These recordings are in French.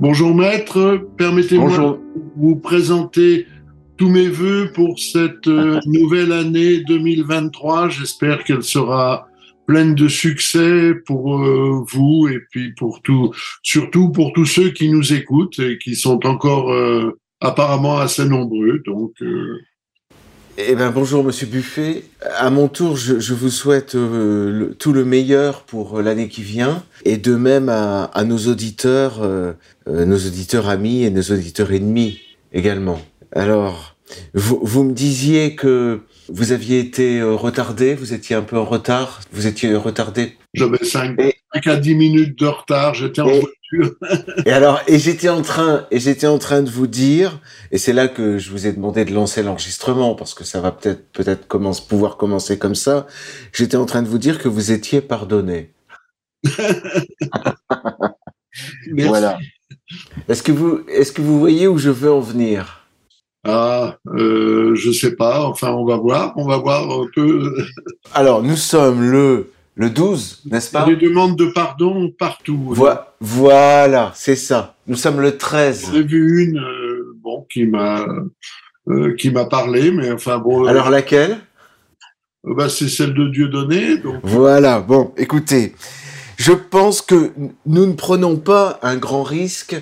Bonjour maître, permettez-moi de vous présenter tous mes voeux pour cette euh, nouvelle année 2023. J'espère qu'elle sera pleine de succès pour euh, vous et puis pour tout, surtout pour tous ceux qui nous écoutent et qui sont encore euh, apparemment assez nombreux. Donc, eh ben bonjour Monsieur Buffet. À mon tour, je, vous souhaite tout le meilleur pour l'année qui vient, et de même à, nos auditeurs, nos auditeurs amis et nos auditeurs ennemis également. Alors, vous, vous me disiez que vous aviez été retardé, vous étiez un peu en retard, vous étiez retardé. J'avais 5 à 10 minutes de retard, j'étais en et alors, et j'étais en train, et j'étais en train de vous dire, et c'est là que je vous ai demandé de lancer l'enregistrement parce que ça va peut-être, peut-être commence, pouvoir commencer comme ça. J'étais en train de vous dire que vous étiez pardonné. voilà. Est-ce que vous, est-ce que vous voyez où je veux en venir? Ah, euh, je sais pas. Enfin, on va voir. On va voir un peu. alors, nous sommes le le 12, n'est-ce pas? Des demandes de pardon partout. voilà, c'est ça. Nous sommes le 13. J'ai vu une, euh, bon, qui m'a, euh, qui m'a parlé, mais enfin bon. Euh, Alors laquelle? bah, c'est celle de Dieu donné. Donc... Voilà. Bon, écoutez, je pense que nous ne prenons pas un grand risque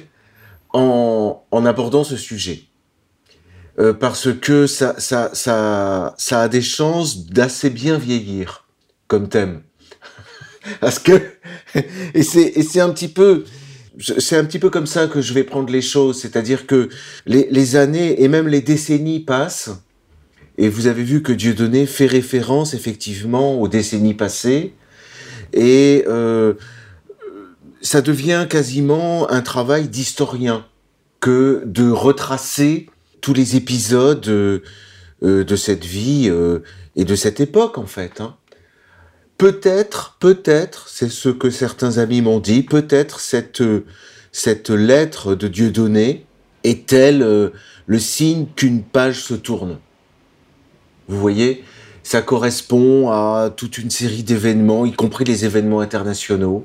en, en abordant ce sujet. Parce que ça, ça, ça, ça a des chances d'assez bien vieillir comme thème. Parce que et c'est et c'est un petit peu c'est un petit peu comme ça que je vais prendre les choses, c'est-à-dire que les, les années et même les décennies passent, et vous avez vu que Dieudonné fait référence effectivement aux décennies passées, et euh, ça devient quasiment un travail d'historien que de retracer tous les épisodes euh, de cette vie euh, et de cette époque en fait. Hein. Peut-être, peut-être, c'est ce que certains amis m'ont dit, peut-être cette, cette lettre de Dieu donnée est-elle euh, le signe qu'une page se tourne. Vous voyez, ça correspond à toute une série d'événements, y compris les événements internationaux.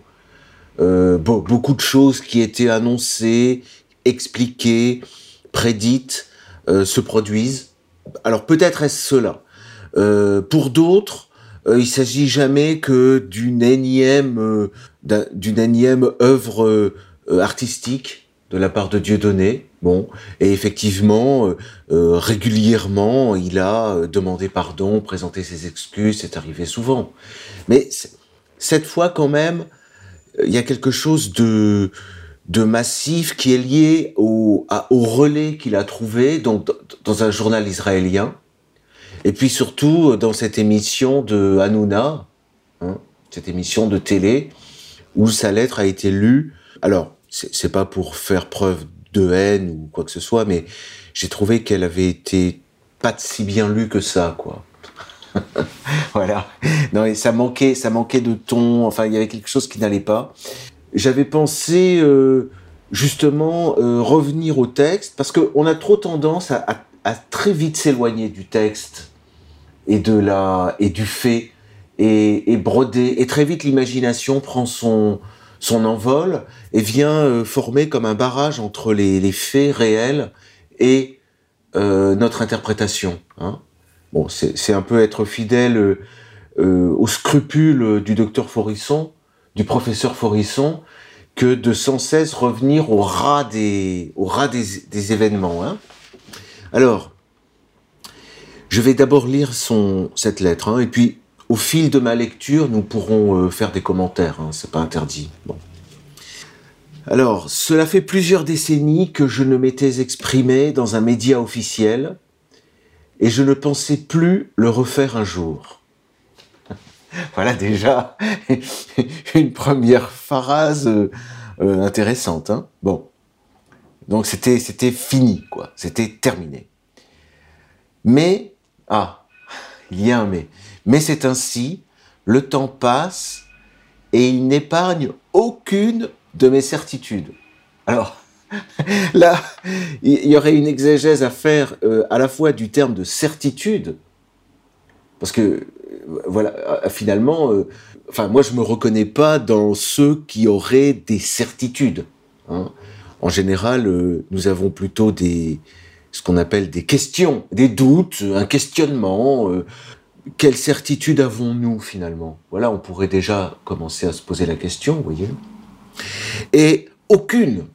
Euh, beaucoup de choses qui étaient annoncées, expliquées, prédites, euh, se produisent. Alors peut-être est-ce cela. pour d'autres, euh, il s'agit jamais que d'une énième, euh, d'une énième œuvre euh, artistique de la part de Dieudonné. Bon, et effectivement, régulièrement, il a demandé pardon, présenté ses excuses, c'est arrivé souvent. Mais cette fois, quand même, il y a quelque chose de de massif qui est lié au, au relais qu'il a trouvé dans un journal israélien et puis surtout dans cette émission de Hanouna, hein, cette émission de télé, où sa lettre a été lue. Alors, c'est pas pour faire preuve de haine ou quoi que ce soit, mais j'ai trouvé qu'elle avait été pas si bien lue que ça, quoi. voilà. Non, et ça manquait, ça manquait de ton. Enfin, il y avait quelque chose qui n'allait pas. J'avais pensé euh, justement euh, revenir au texte parce qu'on a trop tendance à, très vite s'éloigner du texte et de la et du fait et, broder et très vite l'imagination prend son son envol et vient euh, former comme un barrage entre les, faits réels et notre interprétation. Hein. Bon, c'est un peu être fidèle aux scrupules du docteur Forisson, du professeur Forisson, que de sans cesse revenir au ras des, au événements. Hein. Alors, je vais d'abord lire son, cette lettre, hein, et puis au fil de ma lecture, nous pourrons euh, faire des commentaires, hein, c'est pas interdit. Alors, cela fait plusieurs décennies que je ne m'étais exprimé dans un média officiel, et je ne pensais plus le refaire un jour. voilà déjà une première phrase euh, euh, intéressante. Hein bon, donc c'était fini quoi, c'était terminé. Mais ah, il y a un mais. Mais c'est ainsi, le temps passe et il n'épargne aucune de mes certitudes. Alors, là, il y aurait une exégèse à faire euh, à la fois du terme de certitude, parce que, euh, voilà, euh, finalement, enfin, moi, je me reconnais pas dans ceux qui auraient des certitudes. Hein. En général, nous avons plutôt des, ce qu'on appelle des questions, des doutes, un questionnement. quelle certitude avons-nous finalement? Voilà, on pourrait déjà commencer à se poser la question, vous voyez. Et aucune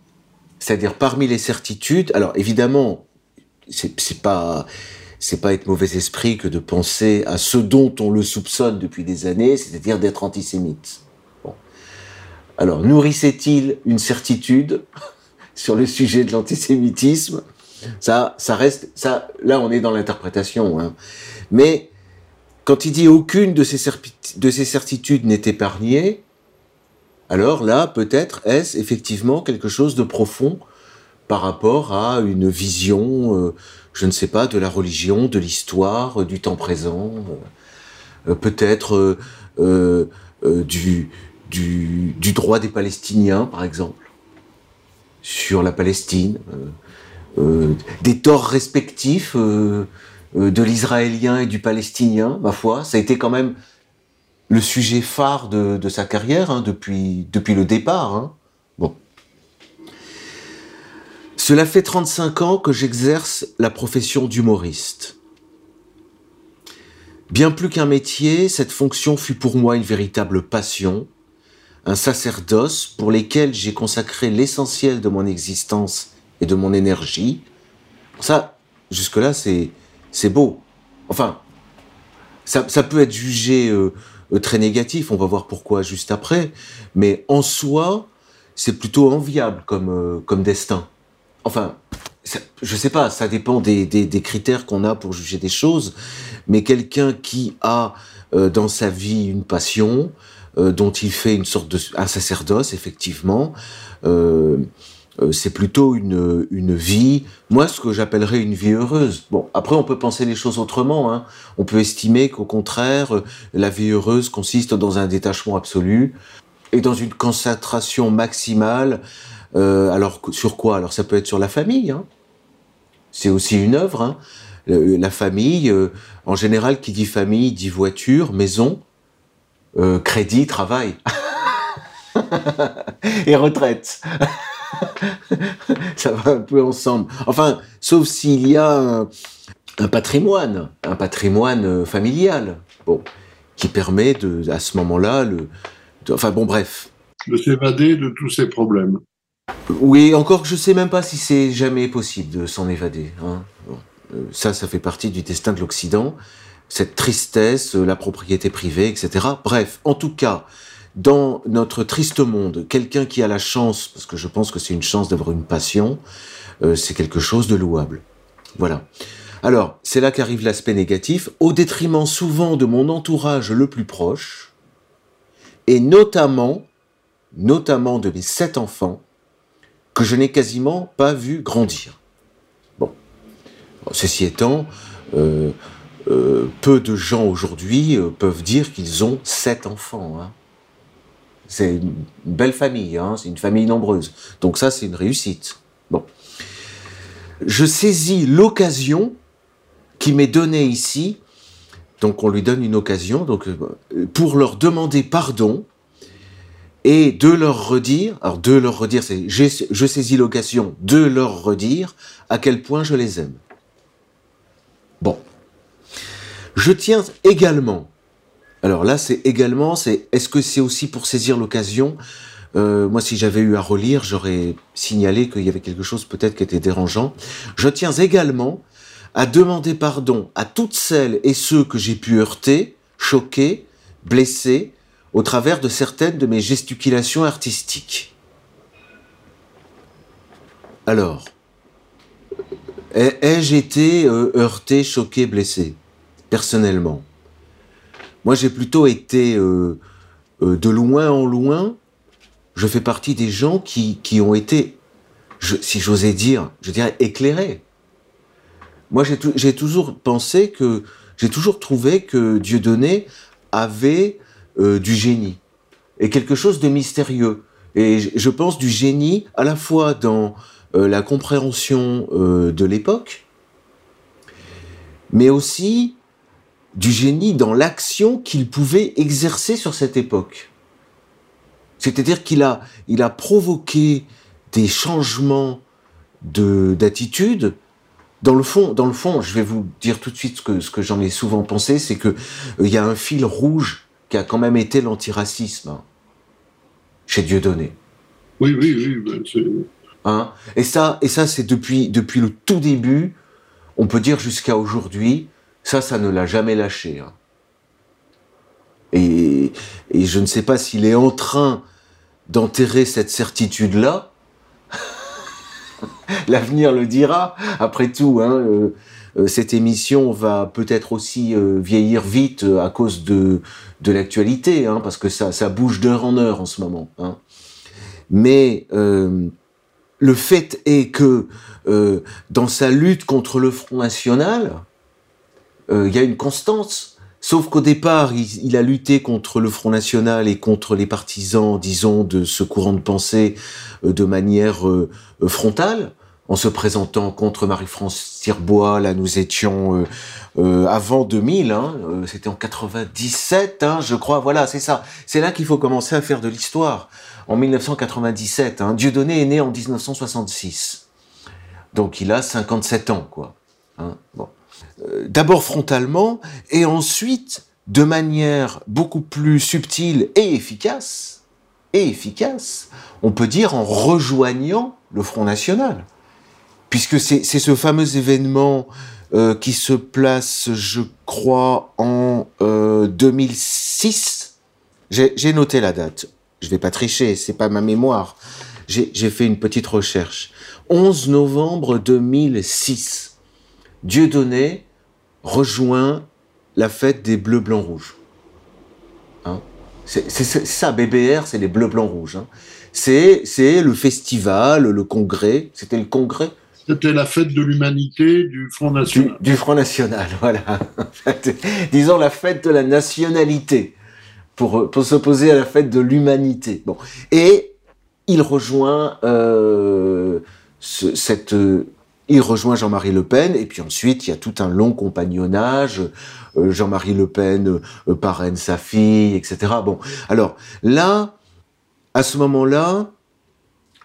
c'est-à-dire parmi les certitudes, alors évidemment, c'est pas c'est pas être mauvais esprit que de penser à ce dont on le soupçonne depuis des années, c'est-à-dire d'être antisémite. Bon. Alors, nourrissait-il une certitude sur le sujet de l'antisémitisme? Ça, ça reste, ça, là, on est dans l'interprétation. Hein. Mais quand il dit aucune de ces, de ces certitudes n'est épargnée, alors là, peut-être est-ce effectivement quelque chose de profond par rapport à une vision, euh, je ne sais pas, de la religion, de l'histoire, euh, du temps présent, euh, peut-être du, droit des Palestiniens, par exemple, sur la Palestine, des torts respectifs de l'Israélien et du Palestinien, ma foi, ça a été quand même le sujet phare de, sa carrière hein, depuis, depuis le départ. Hein. Bon. Cela fait 35 ans que j'exerce la profession d'humoriste. Bien plus qu'un métier, cette fonction fut pour moi une véritable passion, un sacerdoce pour lequel j'ai consacré l'essentiel de mon existence et de mon énergie. Ça, jusque-là, c'est, beau. Enfin, ça, peut être jugé euh, euh, très négatif. On va voir pourquoi juste après. Mais en soi, c'est plutôt enviable comme, euh, comme destin. Enfin, je sais pas, ça dépend des, critères qu'on a pour juger des choses. Mais quelqu'un qui a euh, dans sa vie une passion, dont il fait une sorte de un sacerdoce, effectivement, euh, c'est plutôt une, une vie, moi ce que j'appellerais une vie heureuse. Bon, après on peut penser les choses autrement. Hein. On peut estimer qu'au contraire, la vie heureuse consiste dans un détachement absolu et dans une concentration maximale. Euh, alors sur quoi? Alors ça peut être sur la famille. Hein. C'est aussi une œuvre. Hein. La famille, euh, en général, qui dit famille dit voiture, maison, euh, crédit, travail et retraite. ça va un peu ensemble. Enfin, sauf s'il y a un, patrimoine, un patrimoine familial, qui permet de, à ce moment-là, enfin bon, bref. De s'évader de tous ces problèmes. Oui, encore que je sais même pas si c'est jamais possible de s'en évader. Hein. Euh, ça, ça fait partie du destin de l'Occident. Cette tristesse, euh, la propriété privée, etc. Bref, en tout cas, dans notre triste monde, quelqu'un qui a la chance, parce que je pense que c'est une chance d'avoir une passion, euh, c'est quelque chose de louable. Voilà. Alors, c'est là qu'arrive l'aspect négatif, au détriment souvent de mon entourage le plus proche, et notamment, notamment de mes sept enfants, que je n'ai quasiment pas vu grandir. Bon. Ceci étant, euh, euh, peu de gens aujourd'hui peuvent dire qu'ils ont sept enfants. Hein. C'est une belle famille, hein, c'est une famille nombreuse. Donc ça, c'est une réussite. Bon. Je saisis l'occasion qui m'est donnée ici, donc on lui donne une occasion, donc euh, pour leur demander pardon et de leur redire, alors de leur redire, c'est je saisis l'occasion de leur redire à quel point je les aime. Bon. Je tiens également alors là, c'est également, c'est est-ce que c'est aussi pour saisir l'occasion? Euh, Moi, si j'avais eu à relire, j'aurais signalé qu'il y avait quelque chose peut-être qui était dérangeant. Je tiens également à demander pardon à toutes celles et ceux que j'ai pu heurter, choquer, blesser au travers de certaines de mes gesticulations artistiques. Alors, ai-je été euh, heurté, choqué, blessé? Personnellement. Moi, j'ai plutôt été euh, euh, de loin en loin. Je fais partie des gens qui, qui ont été, si j'osais dire, je dirais éclairés. Moi, j'ai toujours pensé que j'ai toujours trouvé que Dieudonné avait euh, du génie et quelque chose de mystérieux. Et je pense du génie à la fois dans euh, la compréhension euh, de l'époque, mais aussi du génie dans l'action qu'il pouvait exercer sur cette époque. C'est-à-dire qu'il a, il a provoqué des changements de d'attitude. Dans le fond, dans le fond, je vais vous dire tout de suite ce que, ce que j'en ai souvent pensé, c'est que il y a un fil rouge qui a quand même été l'antiracisme hein, chez Dieudonné. Oui, oui, oui. Ben, hein et ça, et ça, c'est depuis depuis le tout début, on peut dire jusqu'à aujourd'hui, ça, ça ne l'a jamais lâché. Hein. Et, et je ne sais pas s'il est en train d'enterrer cette certitude-là. L'avenir le dira. Après tout, hein, euh, euh, cette émission va peut-être aussi euh, vieillir vite à cause de, de l'actualité, hein, parce que ça, ça bouge d'heure en heure en ce moment. Hein. Mais le fait est que dans sa lutte contre le Front National, il y a une constance Sauf qu'au départ, il, a lutté contre le Front National et contre les partisans, disons, de ce courant de pensée euh, de manière euh, euh, frontale, en se présentant contre Marie-France Tirbois. Là, nous étions avant 2000, hein, c'était en 97, hein, je crois. Voilà, c'est ça. C'est là qu'il faut commencer à faire de l'histoire. En 1997, hein, Dieudonné est né en 1966. Donc il a 57 ans, quoi. Bon. Euh, d'abord frontalement, et ensuite de manière beaucoup plus subtile et efficace, et efficace, on peut dire en rejoignant le Front National. Puisque c'est ce fameux événement euh, qui se place, je crois, en 2006. Euh, j'ai noté la date. Je vais pas tricher, c'est pas ma mémoire. J'ai fait une petite recherche. 11 novembre 2006. Dieudonné rejoint la fête des bleus, blancs, rouges. Hein? C'est ça, BBR, c'est les bleus, blancs, rouges. Hein c'est le festival, le congrès. C'était le congrès C'était la fête de l'humanité du Front National. Du, Front National, voilà. Disons la fête de la nationalité, pour, pour s'opposer à la fête de l'humanité. Bon. Et il rejoint euh, cette il rejoint Jean-Marie Le Pen, et puis ensuite, il y a tout un long compagnonnage. Euh, Jean-Marie Le Pen euh, parraine sa fille, etc. Bon, alors là, à ce moment-là,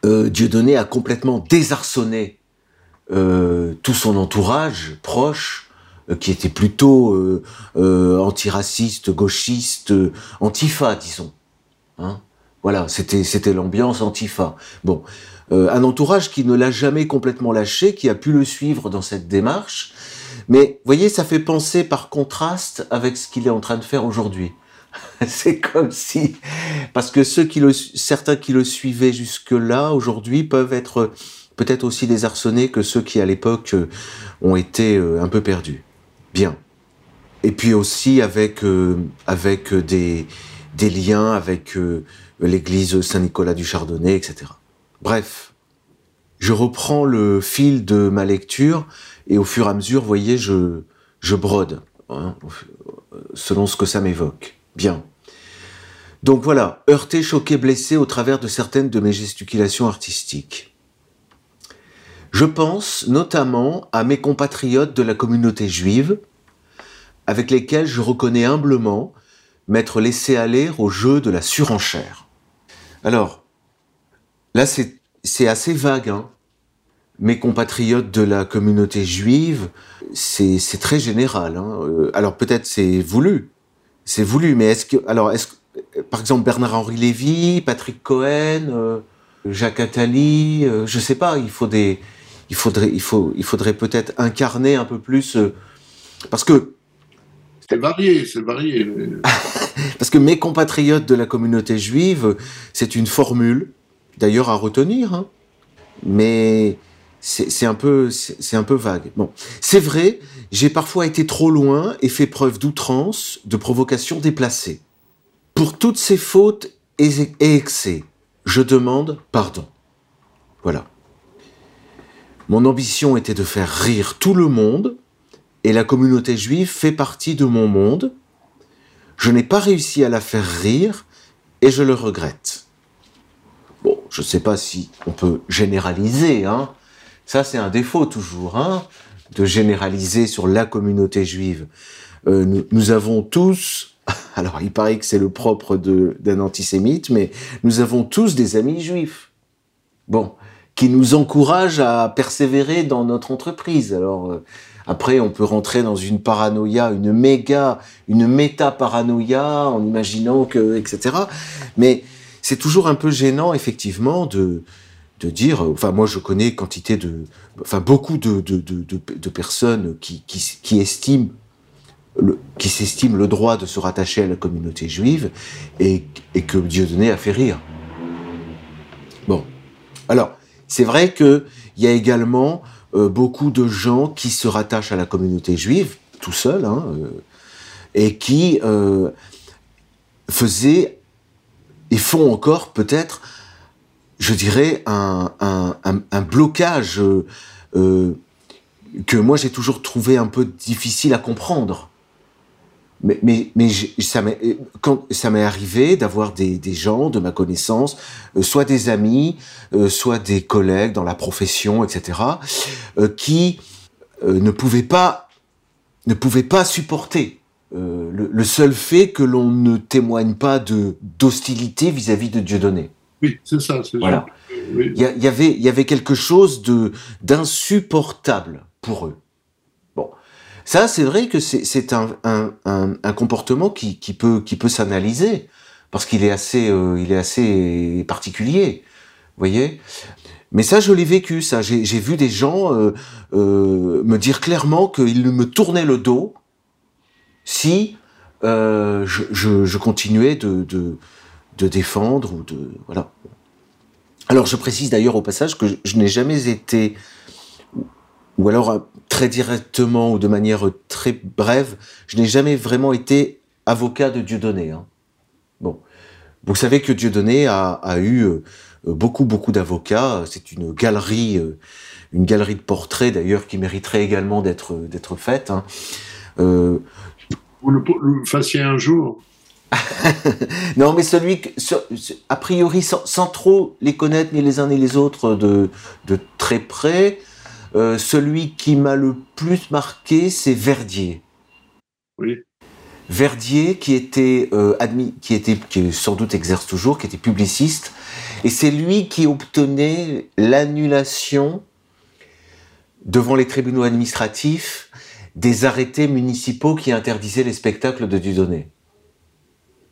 euh, Dieudonné a complètement désarçonné euh, tout son entourage proche, qui était plutôt antiraciste, gauchiste, antifa, disons. Hein voilà, c'était c'était l'ambiance antifa. Bon, euh, un entourage qui ne l'a jamais complètement lâché, qui a pu le suivre dans cette démarche. Mais voyez, ça fait penser par contraste avec ce qu'il est en train de faire aujourd'hui. C'est comme si, parce que ceux qui le, certains qui le suivaient jusque-là, aujourd'hui, peuvent être peut-être aussi désarçonnés que ceux qui à l'époque euh, ont été euh, un peu perdus. Bien. Et puis aussi avec avec des liens avec l'église Saint-Nicolas du Chardonnay, etc. Bref, je reprends le fil de ma lecture et au fur et à mesure, vous voyez, je, je brode, hein, selon ce que ça m'évoque. Bien. Donc voilà, heurté, choqué, blessé au travers de certaines de mes gesticulations artistiques. Je pense notamment à mes compatriotes de la communauté juive, avec lesquels je reconnais humblement m'être laissé aller au jeu de la surenchère. Alors, Là, c'est assez vague. Hein. Mes compatriotes de la communauté juive, c'est très général. Hein. Euh, alors peut-être c'est voulu, c'est voulu, mais est-ce que, par exemple Bernard-Henri Lévy, Patrick Cohen, euh, Jacques Attali, euh, je sais pas, il faut des, il faudrait, il faut, il faudrait peut-être incarner un peu plus, parce que c'est varié, c'est varié. parce que mes compatriotes de la communauté juive, c'est une formule d'ailleurs à retenir, hein. mais c'est un peu c'est un peu vague. Bon, c'est vrai, j'ai parfois été trop loin et fait preuve d'outrance, de provocation déplacée. Pour toutes ces fautes et excès, je demande pardon. Voilà. Mon ambition était de faire rire tout le monde et la communauté juive fait partie de mon monde. Je n'ai pas réussi à la faire rire et je le regrette. Bon, je ne sais pas si on peut généraliser, hein. Ça, c'est un défaut toujours, hein, de généraliser sur la communauté juive. Euh, nous, nous, avons tous, alors il paraît que c'est le propre d'un antisémite, mais nous avons tous des amis juifs. Bon, qui nous encouragent à persévérer dans notre entreprise. Alors, euh, après, on peut rentrer dans une paranoïa, une méga, une méta-paranoïa, en imaginant que, etc. Mais c'est toujours un peu gênant, effectivement, de, de dire, enfin, moi, je connais quantité de, enfin, beaucoup de, de, de, de personnes qui, qui, qui estiment le, qui s'estiment le droit de se rattacher à la communauté juive et, et que Dieudonné a fait rire. Bon. Alors, c'est vrai qu'il y a également euh, beaucoup de gens qui se rattachent à la communauté juive, tout seuls, hein, euh, et qui euh, faisaient et font encore peut-être, je dirais, un blocage euh, que moi j'ai toujours trouvé un peu difficile à comprendre. Mais, mais, mais ça m'est, quand ça m'est arrivé d'avoir des, des, gens de ma connaissance, euh, soit des amis, euh, soit des collègues dans la profession, etc., euh, qui euh, ne pouvaient pas, ne pouvaient pas supporter euh, le, le, seul fait que l'on ne témoigne pas de d'hostilité vis-à-vis de Dieudonné. Oui, c'est ça. Voilà. Il y, y, avait, il y avait quelque chose de d'insupportable pour eux. Ça, c'est vrai que c'est un, un, comportement qui, qui, peut, qui peut s'analyser parce qu'il est assez, euh, il est assez particulier, voyez. Mais ça, je l'ai vécu. Ça, j'ai vu des gens euh, euh, me dire clairement qu'ils me tournaient le dos si euh, je, continuais de, de, défendre ou de voilà. Alors, je précise d'ailleurs au passage que je n'ai jamais été ou alors très directement ou de manière très brève, je n'ai jamais vraiment été avocat de Dieudonné. Hein. Bon, vous savez que Dieudonné a, a eu euh, beaucoup beaucoup d'avocats. C'est une galerie, euh, une galerie de portraits d'ailleurs qui mériterait également d'être d'être faite. Hein. Euh... Vous le, le fassiez un jour. non, mais celui que, a priori, sans, sans, trop les connaître ni les uns ni les autres de, de très près, euh, celui qui m'a le plus marqué, c'est Verdier. Oui. Verdier, qui était euh, admis, qui était, qui sans doute exerce toujours, qui était publiciste, et c'est lui qui obtenait l'annulation devant les tribunaux administratifs des arrêtés municipaux qui interdisaient les spectacles de Dudonné.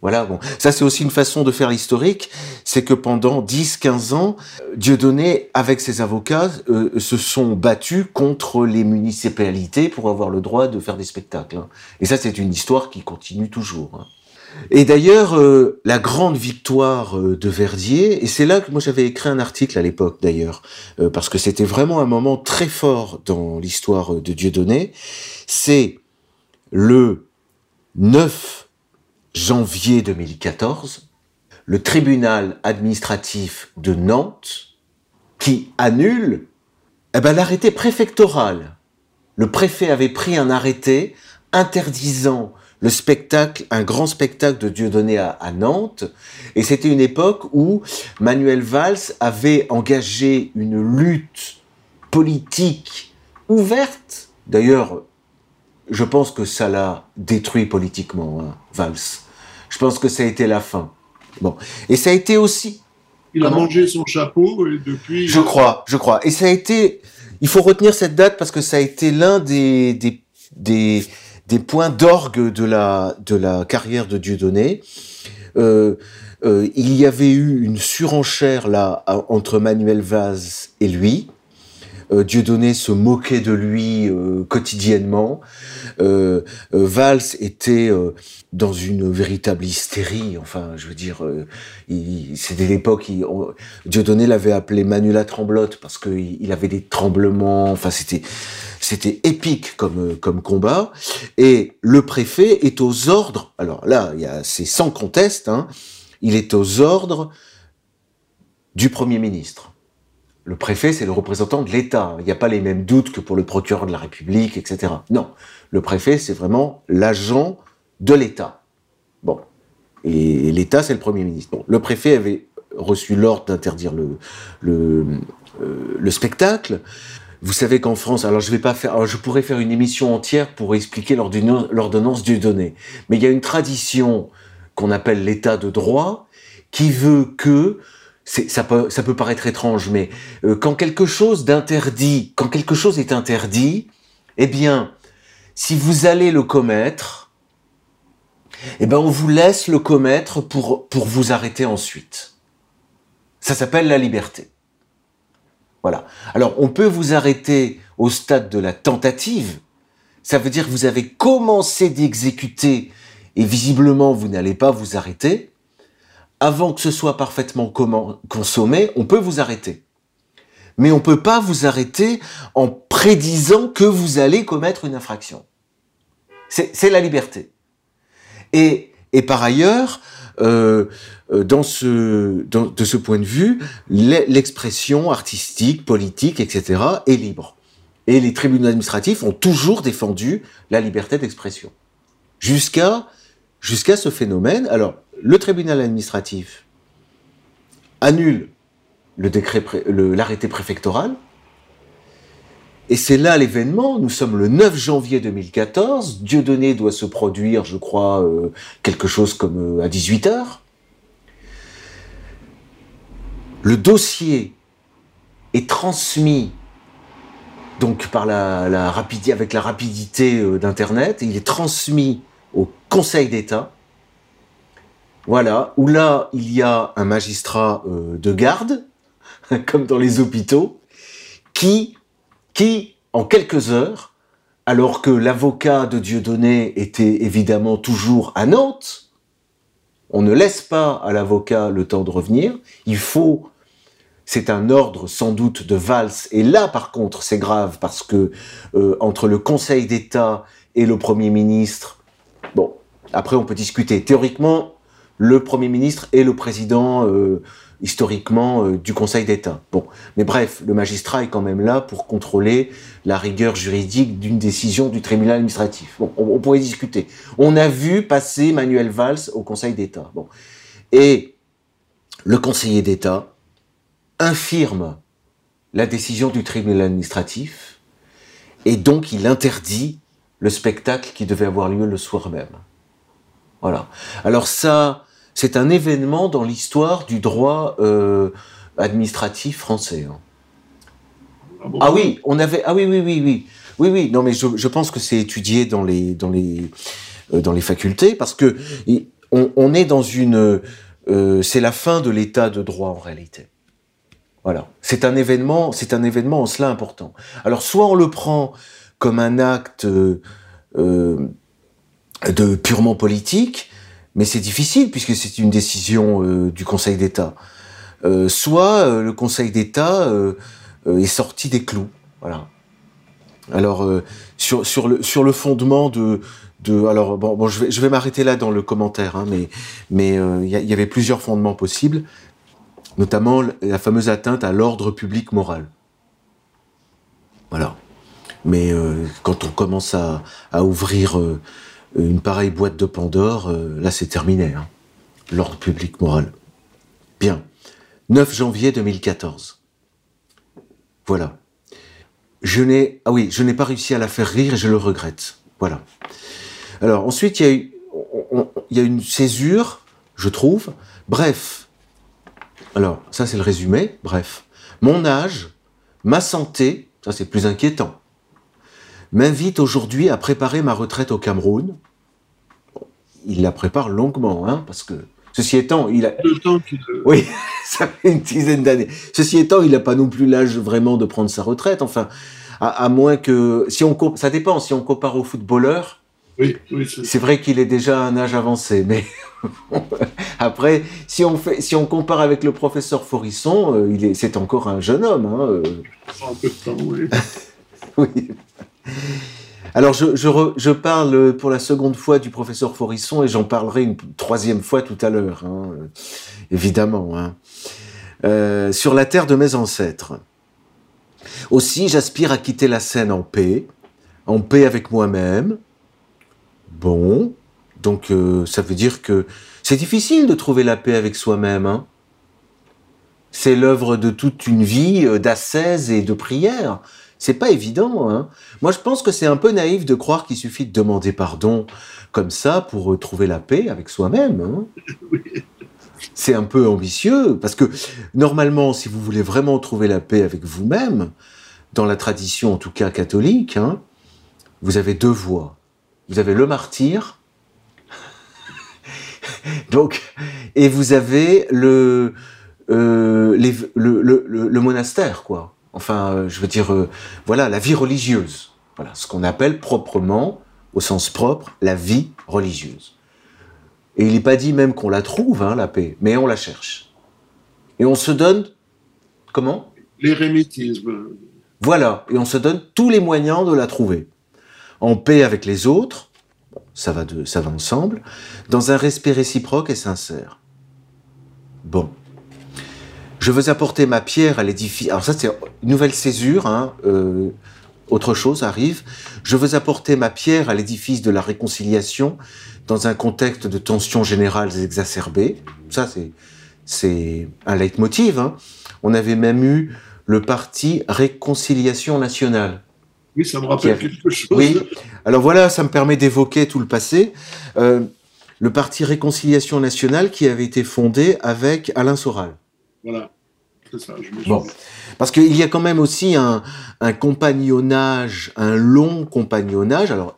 Voilà, bon. Ça, c'est aussi une façon de faire l'historique. C'est que pendant 10, 15 ans, Dieudonné, avec ses avocats, euh, se sont battus contre les municipalités pour avoir le droit de faire des spectacles. Hein. Et ça, c'est une histoire qui continue toujours. Hein. Et d'ailleurs, euh, la grande victoire euh, de Verdier, et c'est là que moi j'avais écrit un article à l'époque d'ailleurs, euh, parce que c'était vraiment un moment très fort dans l'histoire de Dieudonné, c'est le 9 janvier 2014, le tribunal administratif de Nantes qui annule eh ben, l'arrêté préfectoral. Le préfet avait pris un arrêté interdisant le spectacle, un grand spectacle de Dieudonné à, à Nantes, et c'était une époque où Manuel Valls avait engagé une lutte politique ouverte. D'ailleurs, je pense que ça l'a détruit politiquement, hein, Valls. Je pense que ça a été la fin. Bon. Et ça a été aussi. Il a mangé son chapeau et depuis. Je crois, je crois. Et ça a été. Il faut retenir cette date parce que ça a été l'un des, des, des, des points d'orgue de la, de la carrière de Dieudonné. Euh, euh, il y avait eu une surenchère là entre Manuel Vaz et lui. Euh, Dieudonné se moquait de lui euh, quotidiennement. Euh, Valls était dans une véritable hystérie. Enfin, je veux dire, c'était l'époque. Dieudonné l'avait appelé Manula Tremblote parce qu'il il avait des tremblements. Enfin, c'était c'était épique comme comme combat. Et le préfet est aux ordres. Alors là, il y a c'est sans conteste. Hein, il est aux ordres du premier ministre Le préfet, c'est le représentant de l'État. Il n'y a pas les mêmes doutes que pour le procureur de la République, etc. Non, le préfet, c'est vraiment l'agent de l'État. Bon. Et l'État, c'est le Premier ministre. le préfet avait reçu l'ordre d'interdire le, le, euh, le spectacle. Vous savez qu'en France, alors je vais pas faire, alors je pourrais faire une émission entière pour expliquer l'ordonnance Dieudonné, mais il y a une tradition qu'on appelle l'état de droit qui veut que ça peut, ça peut paraître étrange, mais euh, quand quelque chose d'interdit, quand quelque chose est interdit, eh bien, si vous allez le commettre, eh ben, on vous laisse le commettre pour, pour vous arrêter ensuite. Ça s'appelle la liberté. Voilà. Alors, on peut vous arrêter au stade de la tentative. Ça veut dire que vous avez commencé d'exécuter et visiblement vous n'allez pas vous arrêter. Avant que ce soit parfaitement consommé, on peut vous arrêter. Mais on ne peut pas vous arrêter en prédisant que vous allez commettre une infraction. C'est la liberté. Et, par ailleurs, euh, euh, de ce point de vue, l'expression artistique, politique, etc. est libre. Et les tribunaux administratifs ont toujours défendu la liberté d'expression. Jusqu'à ce phénomène. Alors, le tribunal administratif annule l'arrêté préfectoral. Et c'est là l'événement. Nous sommes le 9 janvier 2014. Dieudonné doit se produire, je crois, euh, quelque chose comme euh, à 18 heures le dossier est transmis donc par la, rapidité, avec la rapidité euh, d'Internet, il est transmis au Conseil d'État. Voilà, où là, il y a un magistrat euh, de garde, comme dans les hôpitaux, qui, qui, en quelques heures, alors que l'avocat de Dieudonné était évidemment toujours à Nantes, on ne laisse pas à l'avocat le temps de revenir. Il faut, c'est un ordre sans doute de valse. Et là, par contre, c'est grave parce que euh, entre le Conseil d'État et le Premier ministre, bon, après on peut discuter. Théoriquement, le Premier ministre et le président euh, historiquement euh, du Conseil d'État. Bon, mais bref, le magistrat est quand même là pour contrôler la rigueur juridique d'une décision du tribunal administratif. Bon, on, pourrait discuter. On a vu passer Manuel Valls au Conseil d'État. Bon, et le conseiller d'État infirme la décision du tribunal administratif et donc il interdit le spectacle qui devait avoir lieu le soir même. Voilà. Alors ça, c'est un événement dans l'histoire du droit euh, administratif français. Hein. Ah, ah, oui, on avait. Ah oui, oui, oui, oui. Oui, oui. Non, mais je, pense que c'est étudié dans les, dans les, euh, dans les facultés parce que on, est dans une. Euh, c'est la fin de l'état de droit en réalité. Voilà. C'est un événement, c'est un événement en cela important. Alors, soit on le prend comme un acte de purement politique, mais c'est difficile puisque c'est une décision euh, du Conseil d'État. Euh, soit euh, le Conseil d'État est sorti des clous. Voilà. Alors sur, sur, le, sur le fondement de, de alors bon, bon je vais, je vais m'arrêter là dans le commentaire, hein, mais mais il y, y, avait plusieurs fondements possibles, notamment la fameuse atteinte à l'ordre public moral. Voilà. Mais quand on commence à, à ouvrir une pareille boîte de Pandore, euh, là c'est terminé. Hein. L'ordre public moral. Bien. 9 janvier 2014. Voilà. Je n'ai, ah oui, je n'ai pas réussi à la faire rire et je le regrette. Voilà. Alors ensuite, il y a eu, il y a une césure, je trouve. Bref. Alors, ça c'est le résumé. Bref. Mon âge, ma santé, ça c'est plus inquiétant m'invite aujourd'hui à préparer ma retraite au Cameroun. Il la prépare longuement, hein, parce que ceci étant, il a. Le temps Oui, ça fait une dizaine d'années. Ceci étant, il n'a pas non plus l'âge vraiment de prendre sa retraite. Enfin, à, moins que, si on ça dépend. Si on compare au footballeur, oui, oui, c'est vrai qu'il est déjà à un âge avancé, mais après, si on fait, si on compare avec le professeur Forisson, euh, il est, c'est encore un jeune homme. Hein, euh. Un peu de temps, oui. oui. Alors, je, parle pour la seconde fois du professeur Forisson et j'en parlerai une troisième fois tout à l'heure, hein, évidemment. Hein. Euh, sur la terre de mes ancêtres. Aussi, j'aspire à quitter la scène en paix, en paix avec moi-même. Bon, donc euh, ça veut dire que c'est difficile de trouver la paix avec soi-même. Hein c'est l'œuvre de toute une vie euh, d'ascèse et de prière. C'est pas évident. Hein Moi, je pense que c'est un peu naïf de croire qu'il suffit de demander pardon comme ça pour trouver la paix avec soi-même. Hein c'est un peu ambitieux parce que normalement, si vous voulez vraiment trouver la paix avec vous-même, dans la tradition en tout cas catholique, hein, vous avez deux voies. Vous avez le martyr, donc, et vous avez le euh, les, le, le, le, monastère, quoi. Enfin, euh, je veux dire, euh, voilà, la vie religieuse. Voilà, ce qu'on appelle proprement, au sens propre, la vie religieuse. Et il n'est pas dit même qu'on la trouve, hein, la paix, mais on la cherche. Et on se donne, comment? L'érémitisme. Voilà, et on se donne tous les moyens de la trouver. En paix avec les autres, ça va, de, ça va ensemble, dans un respect réciproque et sincère. Bon. Je veux apporter ma pierre à l'édifice. Alors ça, c'est une nouvelle césure. Hein, euh, autre chose arrive. Je veux apporter ma pierre à l'édifice de la réconciliation dans un contexte de tensions générales exacerbées. Ça, c'est c'est un leitmotiv. Hein. On avait même eu le parti Réconciliation nationale. Oui, ça me rappelle quelque chose. Oui. Alors voilà, ça me permet d'évoquer tout le passé. Euh, le parti Réconciliation nationale qui avait été fondé avec Alain Soral. Voilà. Ça, je me bon. Parce qu'il y a quand même aussi un, un compagnonnage, un long compagnonnage. Alors,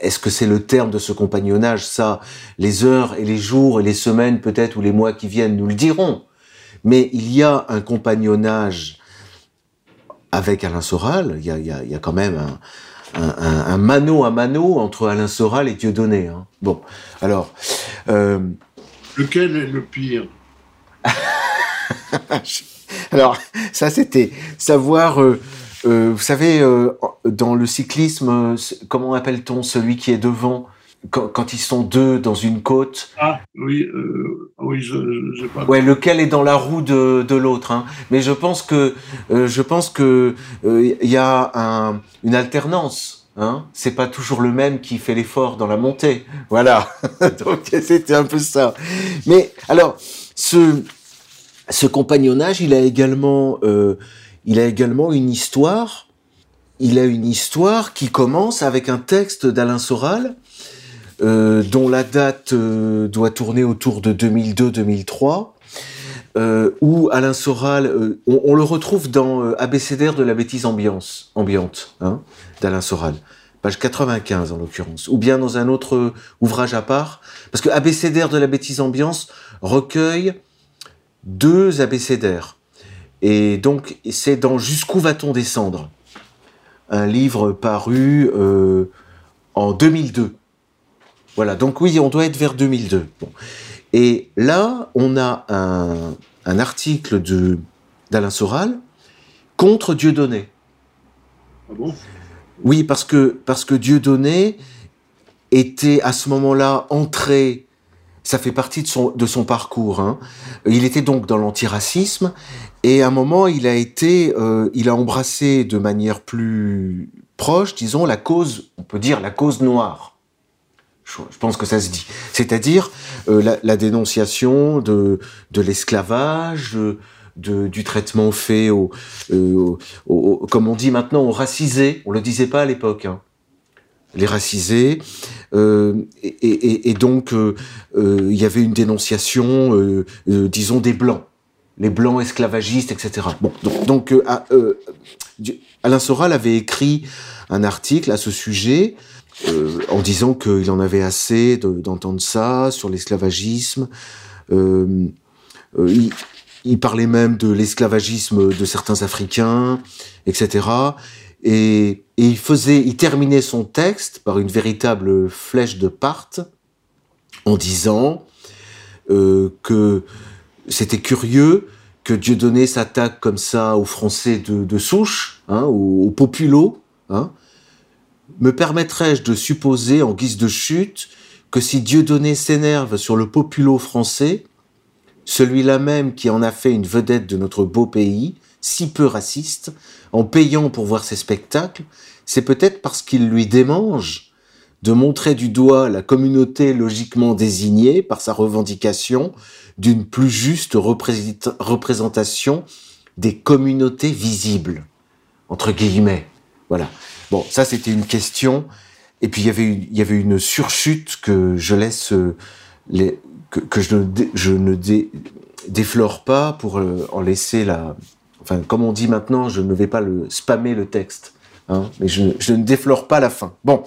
est-ce que c'est le terme de ce compagnonnage Ça, les heures et les jours et les semaines peut-être ou les mois qui viennent nous le diront. Mais il y a un compagnonnage avec Alain Soral. Il y a, il y a, il y a quand même un, un, un, mano à mano entre Alain Soral et Dieudonné. Hein. Bon, alors... Euh... Lequel est le pire? Alors, ça, c'était savoir, euh, euh, vous savez, euh, dans le cyclisme, comment appelle-t-on celui qui est devant quand, ils sont deux dans une côte? Ah, oui, oui, je, je, pas. Ouais, lequel est dans la roue de, de l'autre. Hein. Mais je pense que, je pense que il y a un, une alternance. Hein c'est pas toujours le même qui fait l'effort dans la montée. Voilà. Donc c'était un peu ça. Mais alors, ce, ce compagnonnage, il a également, euh, il a également une histoire. Il a une histoire qui commence avec un texte d'Alain Soral, euh, dont la date euh, doit tourner autour de 2002-2003, euh, où Alain Soral, on, le retrouve dans Abécédaire de la bêtise ambiance, ambiante, hein, d'Alain Soral, page 95 en l'occurrence, ou bien dans un autre ouvrage à part, parce que Abécédaire de la bêtise ambiance recueille deux abécédaires. Et donc, c'est dans Jusqu'où va-t-on descendre? Un livre paru euh, en 2002. Voilà, donc oui, on doit être vers 2002. Bon. Et là, on a un, un article de d'Alain Soral contre Dieudonné. Ah bon? Oui, parce que, parce que Dieudonné était à ce moment-là entré ça fait partie de son, parcours. Hein. Il était donc dans l'antiracisme et à un moment, il a été, euh, il a embrassé de manière plus proche, disons, la cause, on peut dire la cause noire. Je, pense que ça se dit. C'est-à-dire euh, la, dénonciation de, l'esclavage, du traitement fait au, euh, au, au, comme on dit maintenant, aux racisés. On le disait pas à l'époque. Hein les racisés, euh, et, donc euh, euh, il y avait une dénonciation, euh, disons, des blancs, les blancs esclavagistes, etc. Bon, donc, à, Alain Soral avait écrit un article à ce sujet en disant qu'il en avait assez d'entendre ça sur l'esclavagisme. Il, parlait même de l'esclavagisme de certains Africains, etc. Et, il faisait, terminait son texte par une véritable flèche de part en disant euh, que c'était curieux que Dieudonné s'attaque comme ça aux Français de, souche, hein, aux, aux populos. Hein. Me permettrais-je de supposer, en guise de chute, que si Dieudonné s'énerve sur le populo français, celui-là même qui en a fait une vedette de notre beau pays, si peu raciste en payant pour voir ses spectacles, c'est peut-être parce qu'il lui démange de montrer du doigt la communauté logiquement désignée par sa revendication d'une plus juste représentation des communautés visibles, entre guillemets. Voilà. Bon, ça c'était une question. Et puis il y avait une, surchute que je laisse euh, les, que, je ne, je ne déflore pas pour euh, en laisser la. Enfin, comme on dit maintenant, je ne vais pas le spammer le texte, hein, mais je, ne déflore pas la fin. Bon,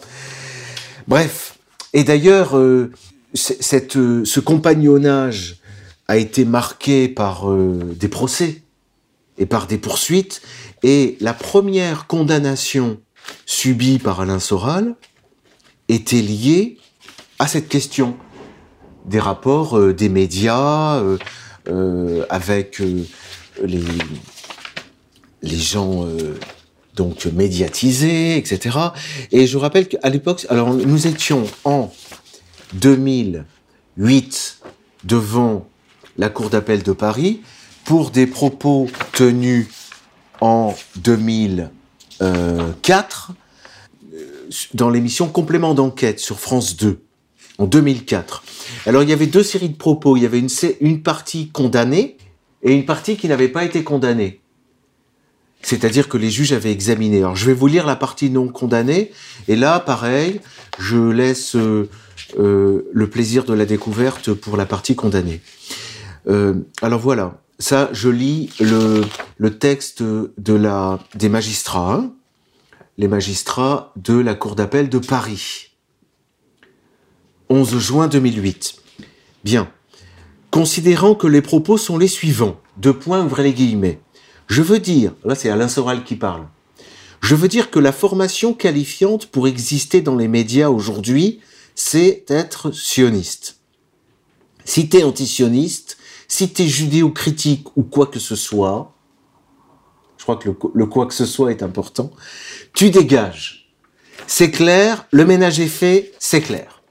bref. Et d'ailleurs, euh, euh, ce compagnonnage a été marqué par des procès et par des poursuites. Et la première condamnation subie par Alain Soral était liée à cette question des rapports euh, des médias euh, euh, avec les, les gens donc médiatisés, etc. Et je rappelle qu'à l'époque, alors nous étions en 2008 devant la Cour d'appel de Paris pour des propos tenus en 2004 dans l'émission Complément d'enquête sur France 2 en 2004. Alors il y avait deux séries de propos. Il y avait une partie condamnée et une partie qui n'avait pas été condamnée. C'est-à-dire que les juges avaient examiné. Alors je vais vous lire la partie non condamnée. Et là, pareil, je laisse euh, euh, le plaisir de la découverte pour la partie condamnée. Euh, alors voilà, ça, je lis le, texte des magistrats, hein. les magistrats de la Cour d'appel de Paris. 11 juin 2008. Bien. Considérant que les propos sont les suivants, deux points, ouvrez les guillemets. Je veux dire, là c'est Alain Soral qui parle, je veux dire que la formation qualifiante pour exister dans les médias aujourd'hui, c'est être sioniste. Si t'es antisioniste, si t'es judéo-critique ou quoi que ce soit, je crois que le, le, quoi que ce soit est important, tu dégages. C'est clair, le ménage est fait, c'est clair.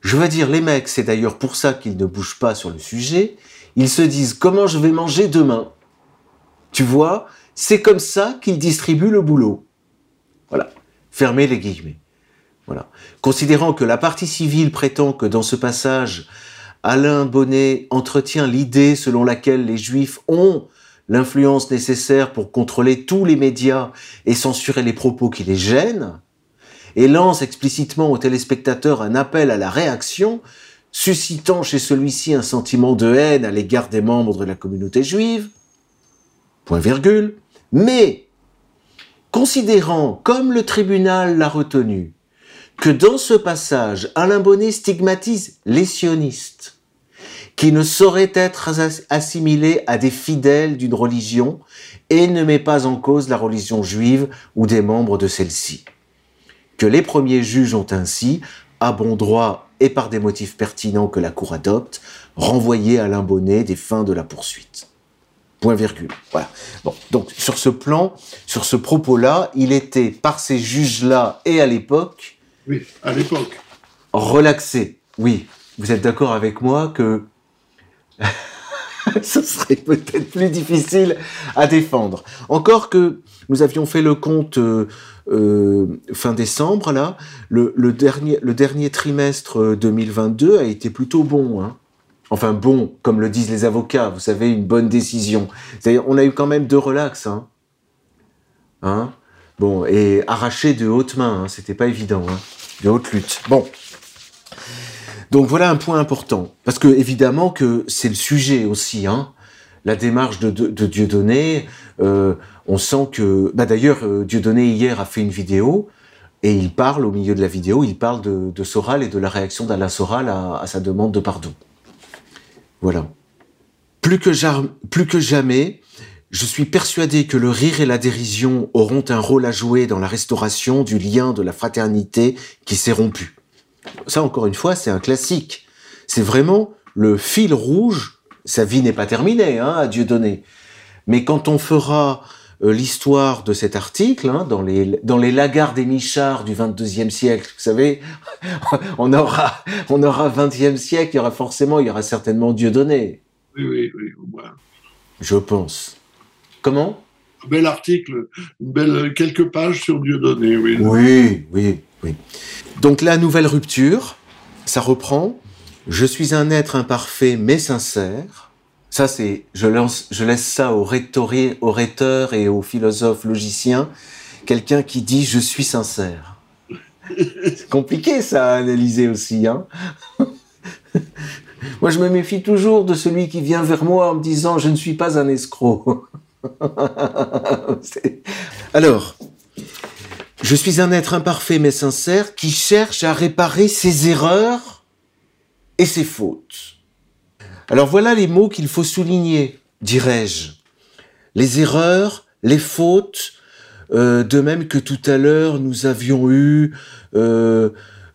Je veux dire, les mecs, c'est d'ailleurs pour ça qu'ils ne bougent pas sur le sujet. Ils se disent comment je vais manger demain? Tu vois, c'est comme ça qu'ils distribuent le boulot. Voilà. Fermez les guillemets. Voilà. Considérant que la partie civile prétend que dans ce passage, Alain Bonnet entretient l'idée selon laquelle les juifs ont l'influence nécessaire pour contrôler tous les médias et censurer les propos qui les gênent, et lance explicitement au téléspectateur un appel à la réaction, suscitant chez celui-ci un sentiment de haine à l'égard des membres de la communauté juive, point virgule, mais considérant, comme le tribunal l'a retenu, que dans ce passage, Alain Bonnet stigmatise les sionistes, qui ne sauraient être assimilés à des fidèles d'une religion et ne met pas en cause la religion juive ou des membres de celle-ci que les premiers juges ont ainsi, à bon droit et par des motifs pertinents que la Cour adopte, renvoyé à Bonnet des fins de la poursuite. Point virgule. Voilà. Bon, donc sur ce plan, sur ce propos-là, il était par ces juges-là et à l'époque. Oui, à l'époque. Relaxé. Oui, vous êtes d'accord avec moi que ce serait peut-être plus difficile à défendre. Encore que nous avions fait le compte euh, euh, fin décembre, là, le, dernier, le dernier trimestre 2022 euh, a été plutôt bon. Hein. Enfin bon, comme le disent les avocats, vous savez, une bonne décision. On a eu quand même deux relax. Hein. Hein? Bon, et arraché de haute main, hein, c'était pas évident, hein, de haute lutte. Bon. Donc voilà un point important. Parce que évidemment que c'est le sujet aussi, hein. La démarche de Dieudonné, euh, on sent que, bah d'ailleurs, euh, Dieudonné hier a fait une vidéo et il parle au milieu de la vidéo, il parle de, Soral et de la réaction d'Alain Soral à, sa demande de pardon. Voilà. Plus que, jamais, je suis persuadé que le rire et la dérision auront un rôle à jouer dans la restauration du lien de la fraternité qui s'est rompu. Ça, encore une fois, c'est un classique. C'est vraiment le fil rouge. Sa vie n'est pas terminée, hein, à Dieu donné. Mais quand on fera l'histoire de cet article hein, dans les dans les lagards des michards du 22e siècle. Vous savez, on aura on aura 20e siècle, il y aura forcément, il y aura certainement Dieu donné. Oui, oui, oui, au moins. Je pense. Comment? Un bel article, belle, quelques pages sur Dieudonné, oui. Oui, oui, oui. Donc la nouvelle rupture, ça reprend. Je suis un être imparfait mais sincère. Ça, c'est, je, laisse ça aux, aux rhéteurs et aux philosophes logiciens. Quelqu'un qui dit je suis sincère. c'est compliqué ça à analyser aussi, hein. Moi, je me méfie toujours de celui qui vient vers moi en me disant je ne suis pas un escroc. Alors, je suis un être imparfait mais sincère qui cherche à réparer ses erreurs et ses fautes. Alors voilà les mots qu'il faut souligner, dirais-je. Les erreurs, les fautes, euh, de même que tout à l'heure nous avions eu euh,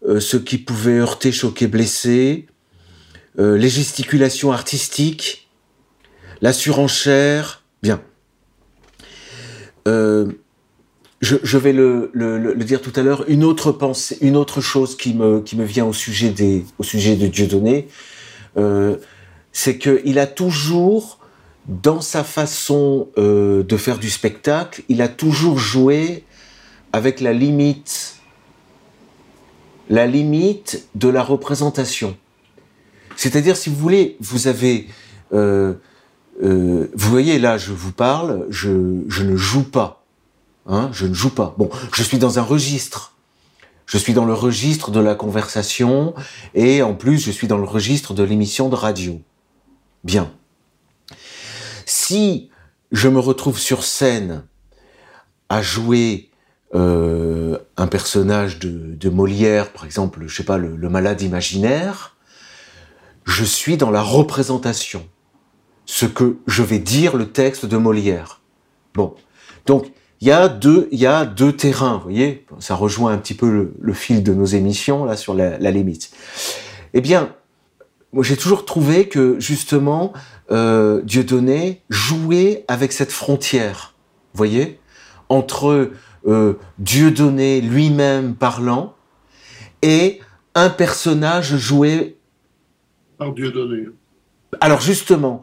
euh, ce qui pouvait heurter, choquer, blesser, les gesticulations artistiques, la surenchère, bien. Je, vais le, dire tout à l'heure, une autre pensée, une autre chose qui me, vient au sujet, des, au sujet de Dieudonné, euh, c'est qu'il a toujours, dans sa façon euh, de faire du spectacle, il a toujours joué avec la limite, la limite de la représentation. C'est-à-dire, si vous voulez, vous avez, euh, euh, vous voyez là, je vous parle, je, je ne joue pas, hein, je ne joue pas. Bon, je suis dans un registre. Je suis dans le registre de la conversation et en plus je suis dans le registre de l'émission de radio. Bien. Si je me retrouve sur scène à jouer euh, un personnage de, Molière, par exemple, je sais pas, le, malade imaginaire, je suis dans la représentation, ce que je vais dire le texte de Molière. Bon, donc il y a deux, il y a deux terrains, vous voyez, ça rejoint un petit peu le, fil de nos émissions là sur la, la limite. Eh bien, moi j'ai toujours trouvé que justement euh, Dieudonné jouait avec cette frontière, vous voyez, entre euh, Dieudonné lui-même parlant et un personnage joué par Dieudonné. Alors justement,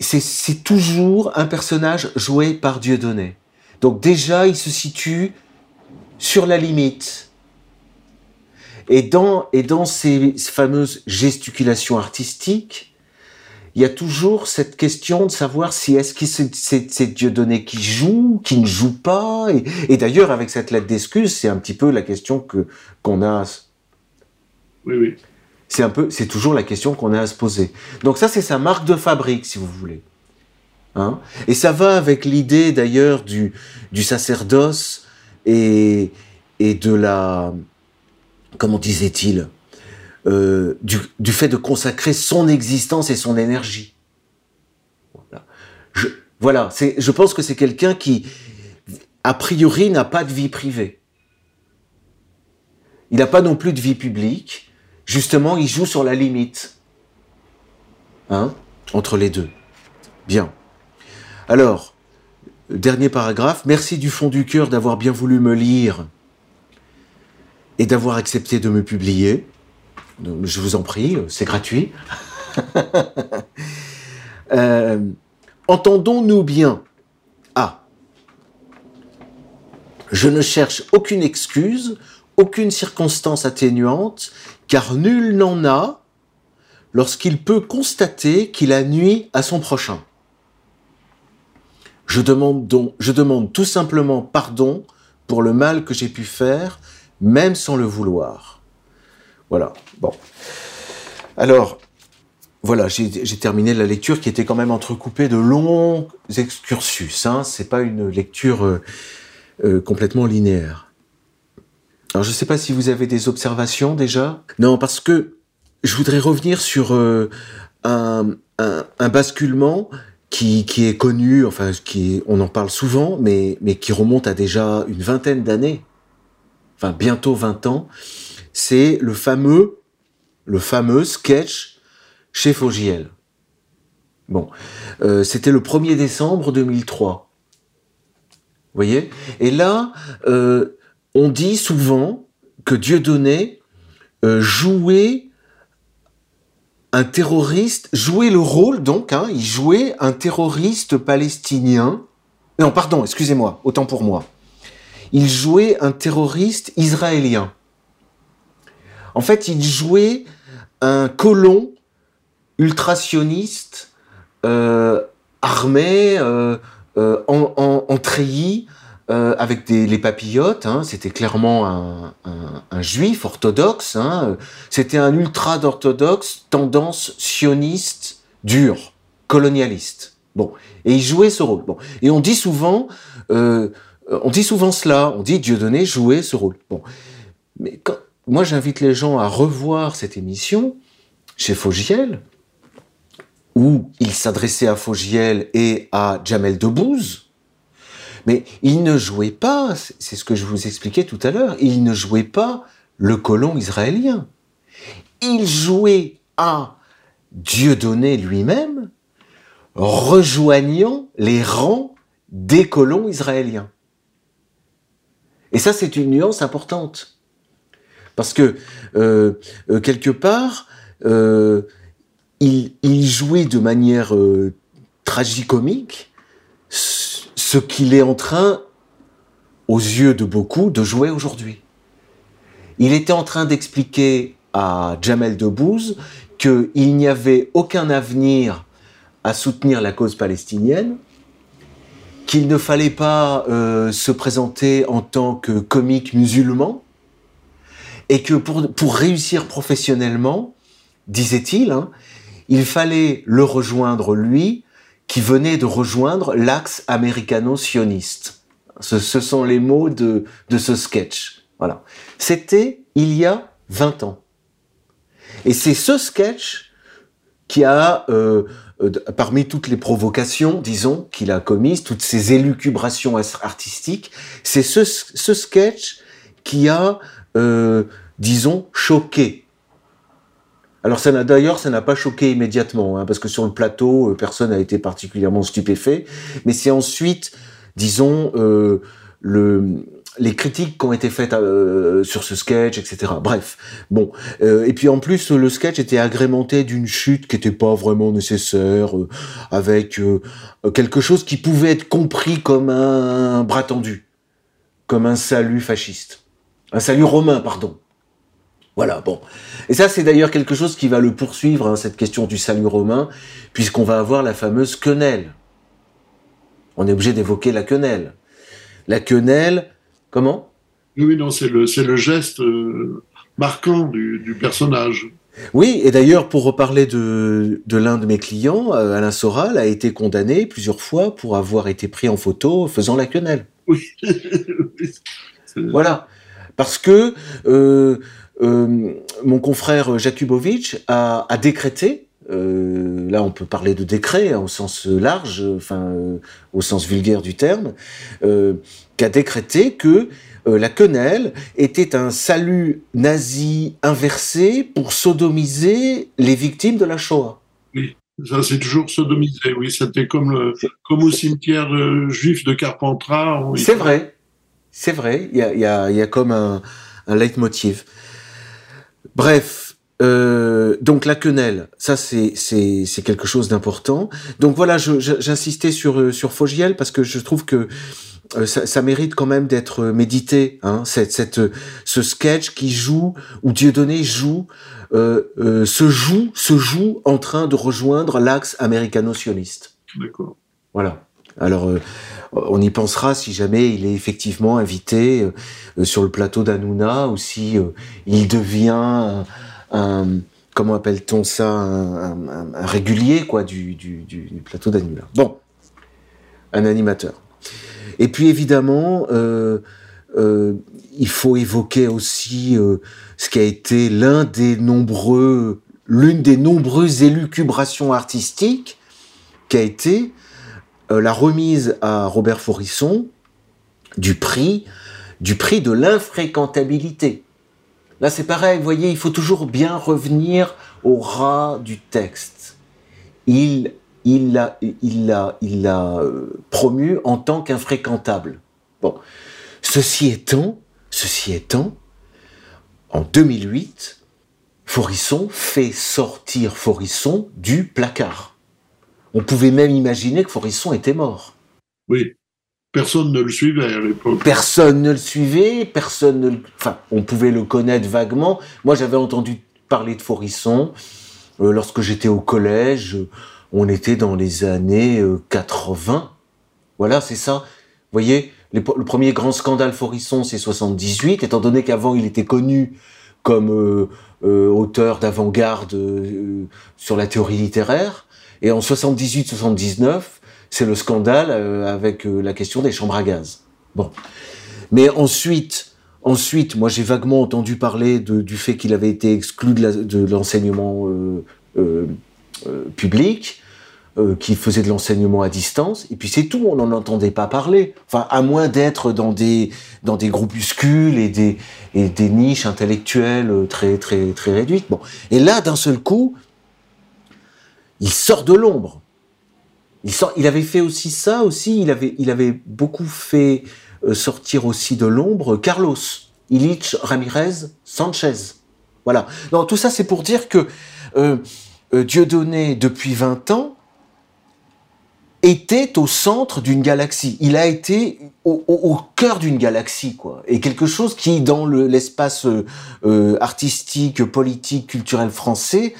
c'est toujours un personnage joué par Dieudonné. Donc déjà, il se situe sur la limite. Et dans, et dans ces fameuses gesticulations artistiques, il y a toujours cette question de savoir si est-ce que c'est Dieudonné qui joue, qui ne joue pas. Et, d'ailleurs, avec cette lettre d'excuse, c'est un petit peu la question que qu'on a. Oui, oui. C'est un peu, c'est toujours la question qu'on a à se poser. Donc ça, c'est sa marque de fabrique, si vous voulez. Hein? Et ça va avec l'idée d'ailleurs du, du sacerdoce et, et de la, comment disait-il, euh, du, fait de consacrer son existence et son énergie. Voilà, je, voilà je pense que c'est quelqu'un qui, a priori, n'a pas de vie privée. Il n'a pas non plus de vie publique. Justement, il joue sur la limite. Hein, entre les deux. Bien. Alors, dernier paragraphe. Merci du fond du cœur d'avoir bien voulu me lire et d'avoir accepté de me publier. Je vous en prie, c'est gratuit. Euh, entendons-nous bien Ah. Je ne cherche aucune excuse, aucune circonstance atténuante, car nul n'en a lorsqu'il peut constater qu'il a nuit à son prochain. Je demande donc, je demande tout simplement pardon pour le mal que j'ai pu faire même sans le vouloir. Voilà. Bon. Alors, voilà, j'ai terminé la lecture qui était quand même entrecoupée de longs excursus. Hein. C'est pas une lecture euh, euh, complètement linéaire. Alors, je ne sais pas si vous avez des observations déjà. Non, parce que je voudrais revenir sur euh, un, basculement qui, est connu, enfin, qui, on en parle souvent, mais qui remonte à déjà une vingtaine d'années enfin bientôt 20 ans, c'est le fameux, le fameux sketch chez Fogiel. Bon, euh, c'était le 1er décembre 2003. Vous voyez? Et là, euh, on dit souvent que Dieudonné euh, jouait un terroriste, jouait le rôle donc, hein, il jouait un terroriste palestinien Non, pardon, excusez-moi, autant pour moi. Il jouait un terroriste israélien. En fait, il jouait un colon ultrasioniste euh, armé, euh, euh, en, treillis, avec les papillotes. Hein. C'était clairement un, juif orthodoxe. Hein. C'était un ultra-orthodoxe, tendance sioniste dure, colonialiste. Bon, et il jouait ce rôle. Bon, et on dit souvent, on dit souvent cela. On dit Dieudonné jouait ce rôle. Bon, mais quand, moi j'invite les gens à revoir cette émission chez Fogiel, où il s'adressait à Fogiel et à Jamel Debbouze, mais il ne jouait pas, c'est ce que je vous expliquais tout à l'heure, il ne jouait pas le colon israélien. Il jouait à Dieudonné lui-même, rejoignant les rangs des colons israéliens. Et ça, c'est une nuance importante. Parce que, euh, euh, quelque part, euh, il, jouait de manière tragicomique ce qu'il est en train, aux yeux de beaucoup, de jouer aujourd'hui. Il était en train d'expliquer à Jamel Debbouze qu'il n'y avait aucun avenir à soutenir la cause palestinienne, qu'il ne fallait pas se présenter en tant que comique musulman, et que pour, réussir professionnellement, disait-il, hein, il fallait le rejoindre lui, qui venait de rejoindre l'axe américano-sioniste. Ce, sont les mots de, ce sketch. Voilà. C'était il y a 20 ans. Et c'est ce sketch qui a, euh, euh, parmi toutes les provocations, disons, qu'il a commises, toutes ces élucubrations artistiques, c'est ce, ce sketch qui a euh, disons, choqué. Alors ça n'a d'ailleurs, ça n'a pas choqué immédiatement, hein, parce que sur le plateau, euh, personne n'a été particulièrement stupéfait. Mais c'est ensuite, disons, euh, le, les critiques qui ont été faites sur ce sketch, etc. Bref, bon. et puis en plus, le sketch était agrémenté d'une chute qui n'était pas vraiment nécessaire, avec quelque chose qui pouvait être compris comme un bras tendu, comme un salut fasciste. Un salut romain, pardon. Voilà, bon. Et ça, c'est d'ailleurs quelque chose qui va le poursuivre, hein, cette question du salut romain, puisqu'on va avoir la fameuse quenelle. On est obligé d'évoquer la quenelle. La quenelle, comment? Oui, non, c'est le, le geste euh, marquant du, personnage. Oui, et d'ailleurs, pour reparler de, de l'un de mes clients, euh, Alain Soral a été condamné plusieurs fois pour avoir été pris en photo faisant la quenelle. Oui. voilà. Parce que euh, euh, mon confrère Jakubovic a, décrété, euh, là on peut parler de décret hein, au sens large, enfin au sens vulgaire du terme, qu'a décrété que la quenelle était un salut nazi inversé pour sodomiser les victimes de la Shoah. Oui. Ça, c'est toujours sodomisé, oui. C'était comme, comme au cimetière juif de Carpentras. C'est vrai. C'est vrai, il y a, comme un, un leitmotiv. Bref, euh, donc la quenelle, ça c'est c'est quelque chose d'important. Donc voilà, j'insistais sur sur Fogiel parce que je trouve que euh, ça, mérite quand même d'être médité. Hein, cette, cette ce sketch qui joue où Dieudonné joue euh, se joue se joue en train de rejoindre l'axe américano-sioniste. D'accord. Voilà. Alors, euh, on y pensera si jamais il est effectivement invité euh, sur le plateau d'Anouna ou si euh, il devient un, comment appelle-t-on ça, un, régulier quoi du, plateau d'Anouna. Bon, un animateur. Et puis évidemment, il faut évoquer aussi ce qui a été des nombreux, l'une des nombreuses élucubrations artistiques qui a été euh, la remise à Robert Forisson du prix, du prix de l'infréquentabilité. Là, c'est pareil, vous voyez, il faut toujours bien revenir au ras du texte. Il il l'a il l'a il l'a euh, promu en tant qu'infréquentable. Bon, ceci étant, ceci étant, en 2008, Forisson fait sortir Forisson du placard. On pouvait même imaginer que Forisson était mort. Oui. personne ne le suivait à l'époque. Personne ne le suivait, personne ne le... Enfin, on pouvait le connaître vaguement. Moi, j'avais entendu parler de Forisson euh, lorsque j'étais au collège. On était dans les années 80. Euh, voilà, c'est ça. Vous voyez, le premier grand scandale Forisson, c'est 78, étant donné qu'avant, il était connu comme euh, auteur d'avant-garde sur la théorie littéraire. Et en 78-79, c'est le scandale euh, avec euh, la question des chambres à gaz. Bon. Mais ensuite, ensuite, moi j'ai vaguement entendu parler du fait qu'il avait été exclu de l'enseignement euh, qu'il faisait de l'enseignement à distance, et puis c'est tout, on n'en entendait pas parler. Enfin, à moins d'être dans des, dans des groupuscules et des, et des niches intellectuelles très, très, très réduites. Bon. Et là, d'un seul coup, il sort de l'ombre. Il, sort, il avait fait aussi ça aussi. Il avait, il avait beaucoup fait euh, sortir aussi de l'ombre Carlos, Illich Ramirez Sanchez. Voilà. Non, tout ça c'est pour dire que euh, euh, Dieudonné depuis 20 ans était au centre d'une galaxie. Il a été au, cœur d'une galaxie, quoi. Et quelque chose qui, dans l'espace artistique, politique, culturel français,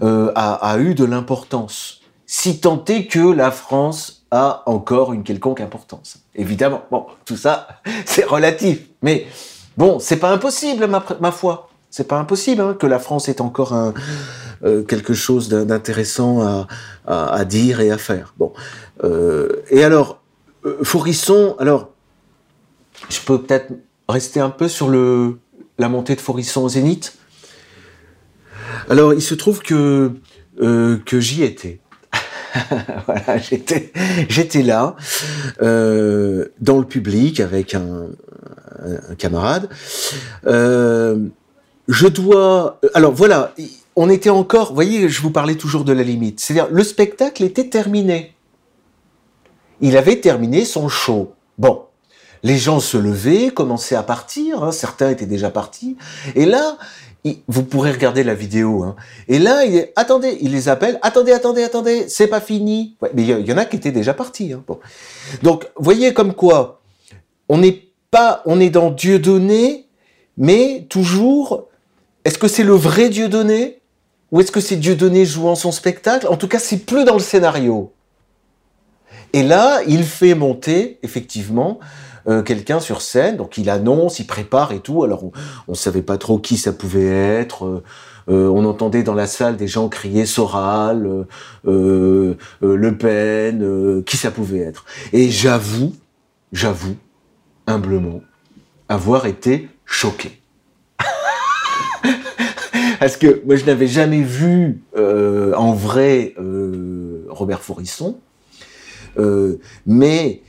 euh, a, eu de l'importance, si tant est que la France a encore une quelconque importance. Évidemment, bon, tout ça, c'est relatif, mais bon, c'est pas impossible, ma, ma foi. C'est pas impossible hein, que la France ait encore un, euh, quelque chose d'intéressant à, dire et à faire. Bon, euh, et alors, euh, Forisson, alors, je peux peut-être rester un peu sur le la montée de Forisson au Zénith? Alors, il se trouve que euh, que j'y étais. voilà, j'étais là euh, dans le public avec un, camarade. Euh, je dois. Alors voilà, on était encore. Vous voyez, je vous parlais toujours de la limite. C'est-à-dire, le spectacle était terminé. Il avait terminé son show. Bon, les gens se levaient, commençaient à partir. Hein, certains étaient déjà partis. Et là, vous pourrez regarder la vidéo. Hein. Et là, il attendez, il les appelle. Attendez, attendez, attendez, c'est pas fini. mais il y, en a qui étaient déjà partis. Hein. Bon. Donc, voyez comme quoi, on n'est pas, on est dans Dieu donné, mais toujours, est-ce que c'est le vrai Dieu donné? Ou est-ce que c'est Dieu donné jouant son spectacle? En tout cas, c'est plus dans le scénario. Et là, il fait monter, effectivement, euh, quelqu'un sur scène, donc il annonce, il prépare et tout. Alors on ne savait pas trop qui ça pouvait être. Euh, euh, on entendait dans la salle des gens crier Soral, Le Pen, qui ça pouvait être. Et j'avoue, j'avoue, humblement, avoir été choqué. Parce que moi je n'avais jamais vu en vrai Robert Forisson, mais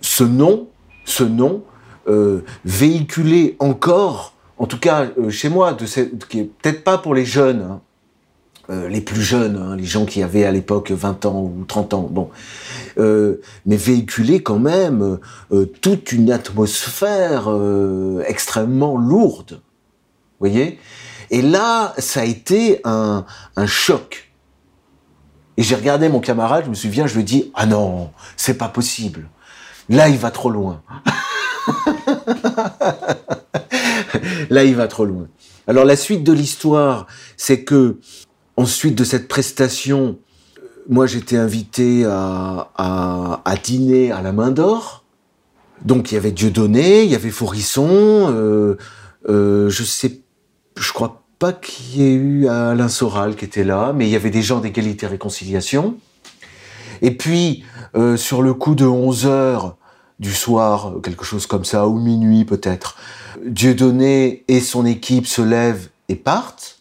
ce nom, ce nom euh, véhiculé encore, en tout cas euh, chez moi, de qui est peut-être pas pour les jeunes, hein, euh, les plus jeunes, hein, les gens qui avaient à l'époque 20 ans ou 30 ans, bon, mais véhiculé quand même toute une atmosphère extrêmement lourde, voyez? Et là, ça a été un, choc. Et j'ai regardé mon camarade, je me souviens, je lui ai dit, ah non, c'est pas possible. Là, il va trop loin. Là, il va trop loin. Alors, la suite de l'histoire, c'est que, ensuite de cette prestation, moi, j'étais invité à, dîner à la main d'or. Donc, il y avait Dieudonné, il y avait Fourisson, euh, euh, je sais, je crois pas qu'il y ait eu Alain Soral qui était là, mais il y avait des gens d'égalité et réconciliation. Et puis, euh, sur le coup de 11 heures, du soir, quelque chose comme ça, ou minuit peut-être. Dieudonné et son équipe se lèvent et partent.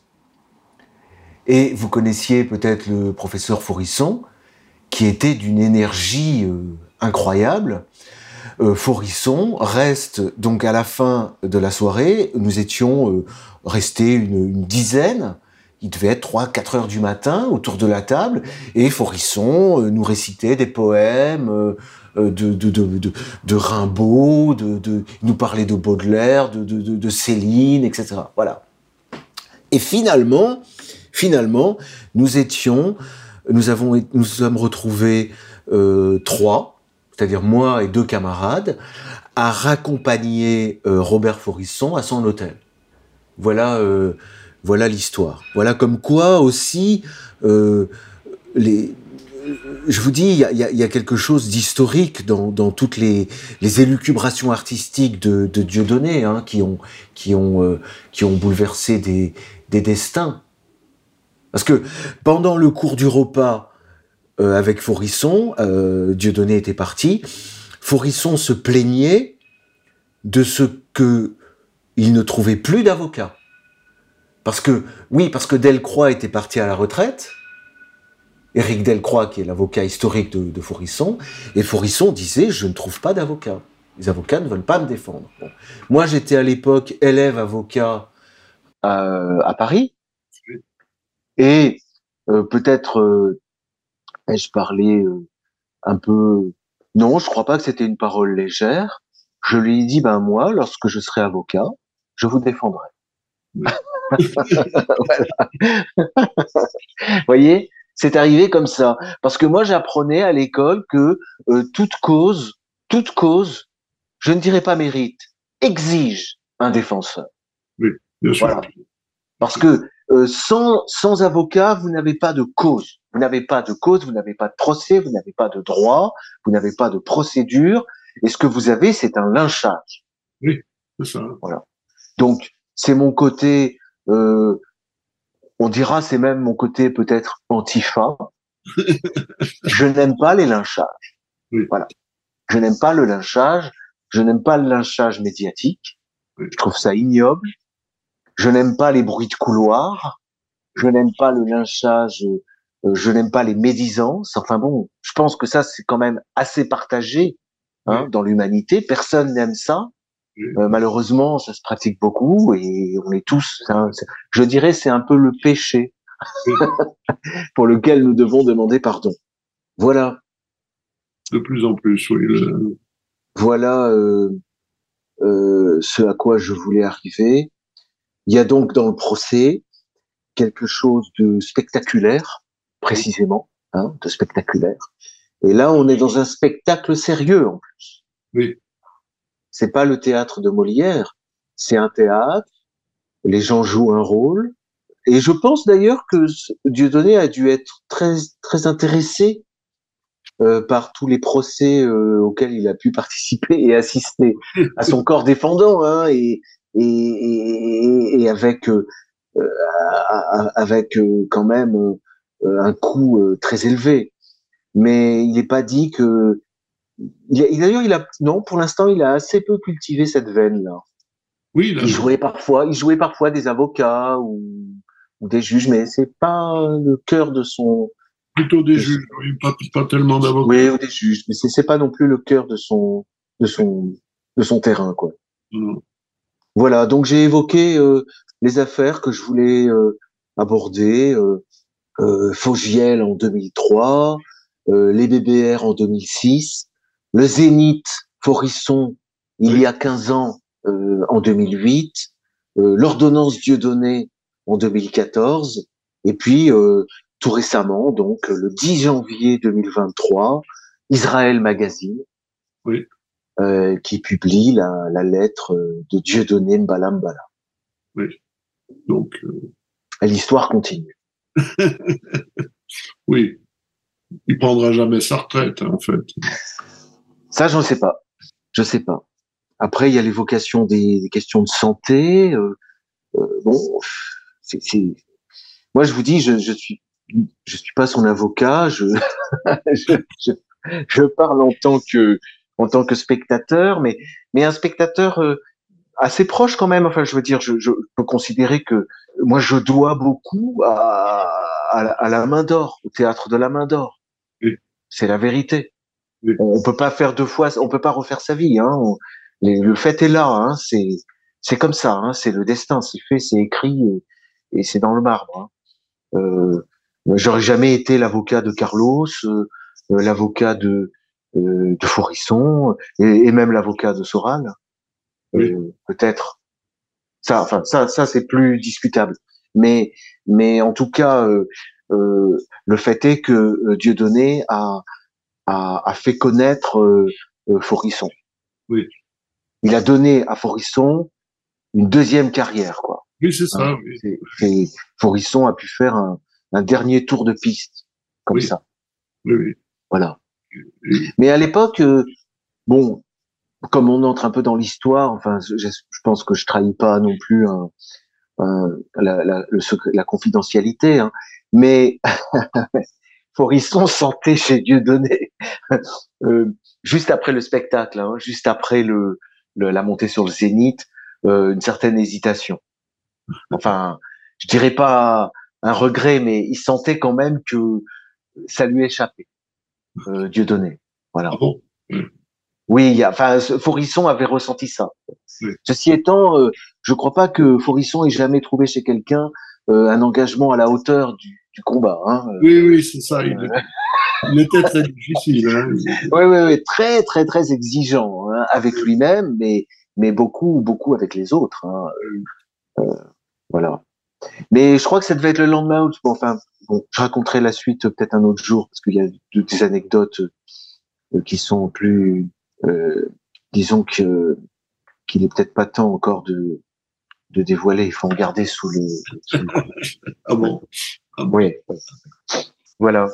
Et vous connaissiez peut-être le professeur Forisson, qui était d'une énergie euh, incroyable. Euh, Forisson reste donc à la fin de la soirée, nous étions euh, restés une, dizaine, il devait être 3 quatre heures du matin autour de la table, et Forisson nous récitait des poèmes, euh, de, Rimbaud, de, nous parler de Baudelaire, de, Céline, etc. Voilà. Et finalement, nous étions, nous avons, nous sommes retrouvés euh, trois, c'est-à-dire moi et deux camarades, à raccompagner Robert Forisson à son hôtel. Voilà, voilà l'histoire. Voilà comme quoi aussi les, je vous dis, il y a, quelque chose d'historique dans, toutes les, élucubrations artistiques de, de Dieudonné hein, qui, ont, qui, ont, euh, qui ont bouleversé des, destins. Parce que pendant le cours du repas euh, avec Forisson, euh, Dieudonné était parti, Forisson se plaignait de ce que il ne trouvait plus d'avocat. Parce que, oui, parce que Delcroix était parti à la retraite, Éric Delcroix, qui est l'avocat historique de, de, Forisson, et Forisson disait Je ne trouve pas d'avocat. Les avocats ne veulent pas me défendre. Moi, j'étais à l'époque élève avocat à, Paris, et euh, peut-être ai-je parlé un peu? Non, je crois pas que c'était une parole légère. Je lui ai dit Ben, moi, lorsque je serai avocat, je vous défendrai. Vous voyez c'est arrivé comme ça. Parce que moi, j'apprenais à l'école que euh, toute cause, toute cause, je ne dirais pas mérite, exige un défenseur. Oui, bien sûr. Parce que euh, sans, sans avocat, vous n'avez pas de cause. Vous n'avez pas de cause, vous n'avez pas de procès, vous n'avez pas de droit, vous n'avez pas de procédure. Et ce que vous avez, c'est un lynchage. Oui, c'est ça. Voilà. Donc, c'est mon côté euh, on dira, c'est même mon côté peut-être antifa. je n'aime pas les lynchages. Voilà. Je n'aime pas le lynchage. Je n'aime pas le lynchage médiatique. Je trouve ça ignoble. Je n'aime pas les bruits de couloir. Je n'aime pas le lynchage. Euh, je n'aime pas les médisances. Enfin bon, je pense que ça c'est quand même assez partagé hein, dans l'humanité. Personne n'aime ça. Euh, malheureusement, ça se pratique beaucoup et on est tous. je dirais, c'est un peu le péché pour lequel nous devons demander pardon. Voilà. De plus en plus, oui. Voilà euh, euh, ce à quoi je voulais arriver. Il y a donc dans le procès quelque chose de spectaculaire, précisément, hein, de spectaculaire. Et là, on est dans un spectacle sérieux en plus. Oui. C'est pas le théâtre de Molière, c'est un théâtre. Les gens jouent un rôle. Et je pense d'ailleurs que Dieudonné a dû être très très intéressé euh, par tous les procès euh, auxquels il a pu participer et assister à son corps défendant, hein, et, et, et, avec euh, avec quand même un coût très élevé. Mais il n'est pas dit que D'ailleurs, il a non, pour l'instant, il a assez peu cultivé cette veine-là. Oui, il jouait parfois, il jouait parfois des avocats ou, des juges, mais c'est pas le cœur de son. Plutôt des juges, oui, pas, pas tellement d'avocats. Oui, ou des juges, mais c'est pas non plus le cœur de son de son de son terrain, quoi. Voilà, donc j'ai évoqué euh, les affaires que je voulais euh, aborder. Euh, euh, Fogiel en 2003, euh, les BBR en 2006, le Zénith Forisson il y a 15 ans en 2008, euh, l'ordonnance Dieudonné en 2014, et puis tout récemment, donc le 10 janvier 2023, Israël Magazine. Qui publie la, la, lettre de Dieudonné Mbalambala. Oui. Donc l'histoire continue. oui. Il prendra jamais sa retraite, hein, en fait. Ça, j'en sais pas. Je sais pas. Après, il y a l'évocation des, des, questions de santé. Euh, euh, bon, c'est, moi, je vous dis, je, je suis, je suis pas son avocat. Je, je, je, parle en tant que, en tant que spectateur, mais, mais un spectateur euh, assez proche quand même. Enfin, je veux dire, je, je peux considérer que moi, je dois beaucoup à, à, à la main d'or, au théâtre de la main d'or. C'est la vérité. On peut pas faire deux fois, on peut pas refaire sa vie. Hein. le fait est là, hein. c'est c'est comme ça, hein. c'est le destin, c'est fait, c'est écrit et, c'est dans le marbre. Hein. Euh, J'aurais jamais été l'avocat de Carlos, euh, euh, l'avocat de euh, de Forisson et, même l'avocat de Soral. Euh, peut-être. Ça, enfin ça, ça c'est plus discutable. Mais mais en tout cas, le fait est que Dieudonné a a, fait connaître euh, euh, Forisson. Oui. Il a donné à Forisson une deuxième carrière, quoi. Oui, c'est ça. Hein, Forisson a pu faire un, dernier tour de piste, comme ça. Oui, oui. Voilà. Mais à l'époque, euh, bon, comme on entre un peu dans l'histoire, enfin, je, pense que je trahis pas non plus la, la, la, confidentialité, hein, mais Forisson sentait chez Dieudonné, euh, juste après le spectacle, hein, juste après la montée sur le zénith, euh, une certaine hésitation. Enfin, je dirais pas un regret, mais il sentait quand même que ça lui échappait, euh, Dieudonné. Voilà. Ah oui, enfin, Forisson avait ressenti ça. Ceci étant, euh, je ne crois pas que Forisson ait jamais trouvé chez quelqu'un euh, un engagement à la hauteur du, combat. Hein. Oui, oui, c'est ça. Il, était très difficile. Hein. Oui, oui, oui, très, très, très exigeant hein, avec lui-même, mais, mais beaucoup, beaucoup avec les autres. Hein. Euh, voilà. Mais je crois que ça devait être le lendemain. Bon, enfin, bon, je raconterai la suite peut-être un autre jour parce qu'il y a des anecdotes qui sont plus euh, disons que qu'il est peut-être pas temps encore de de dévoiler. Il faut en garder sous le. ah, bon? Ah Oui. Voilà.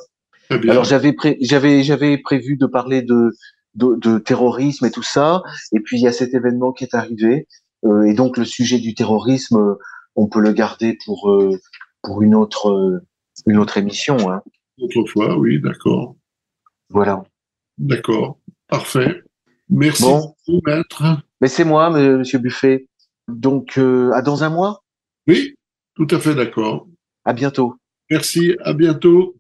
Alors j'avais j'avais j'avais prévu de parler de, de, de terrorisme et tout ça, et puis il y a cet événement qui est arrivé, euh, et donc le sujet du terrorisme, on peut le garder pour euh, pour une autre une autre émission. Hein. Autrefois, oui, d'accord. Voilà. D'accord, parfait. Merci beaucoup, maître. Mais c'est moi, monsieur Buffet. Donc, euh, à dans un mois? Oui, tout à fait d'accord. À bientôt. Merci, à bientôt.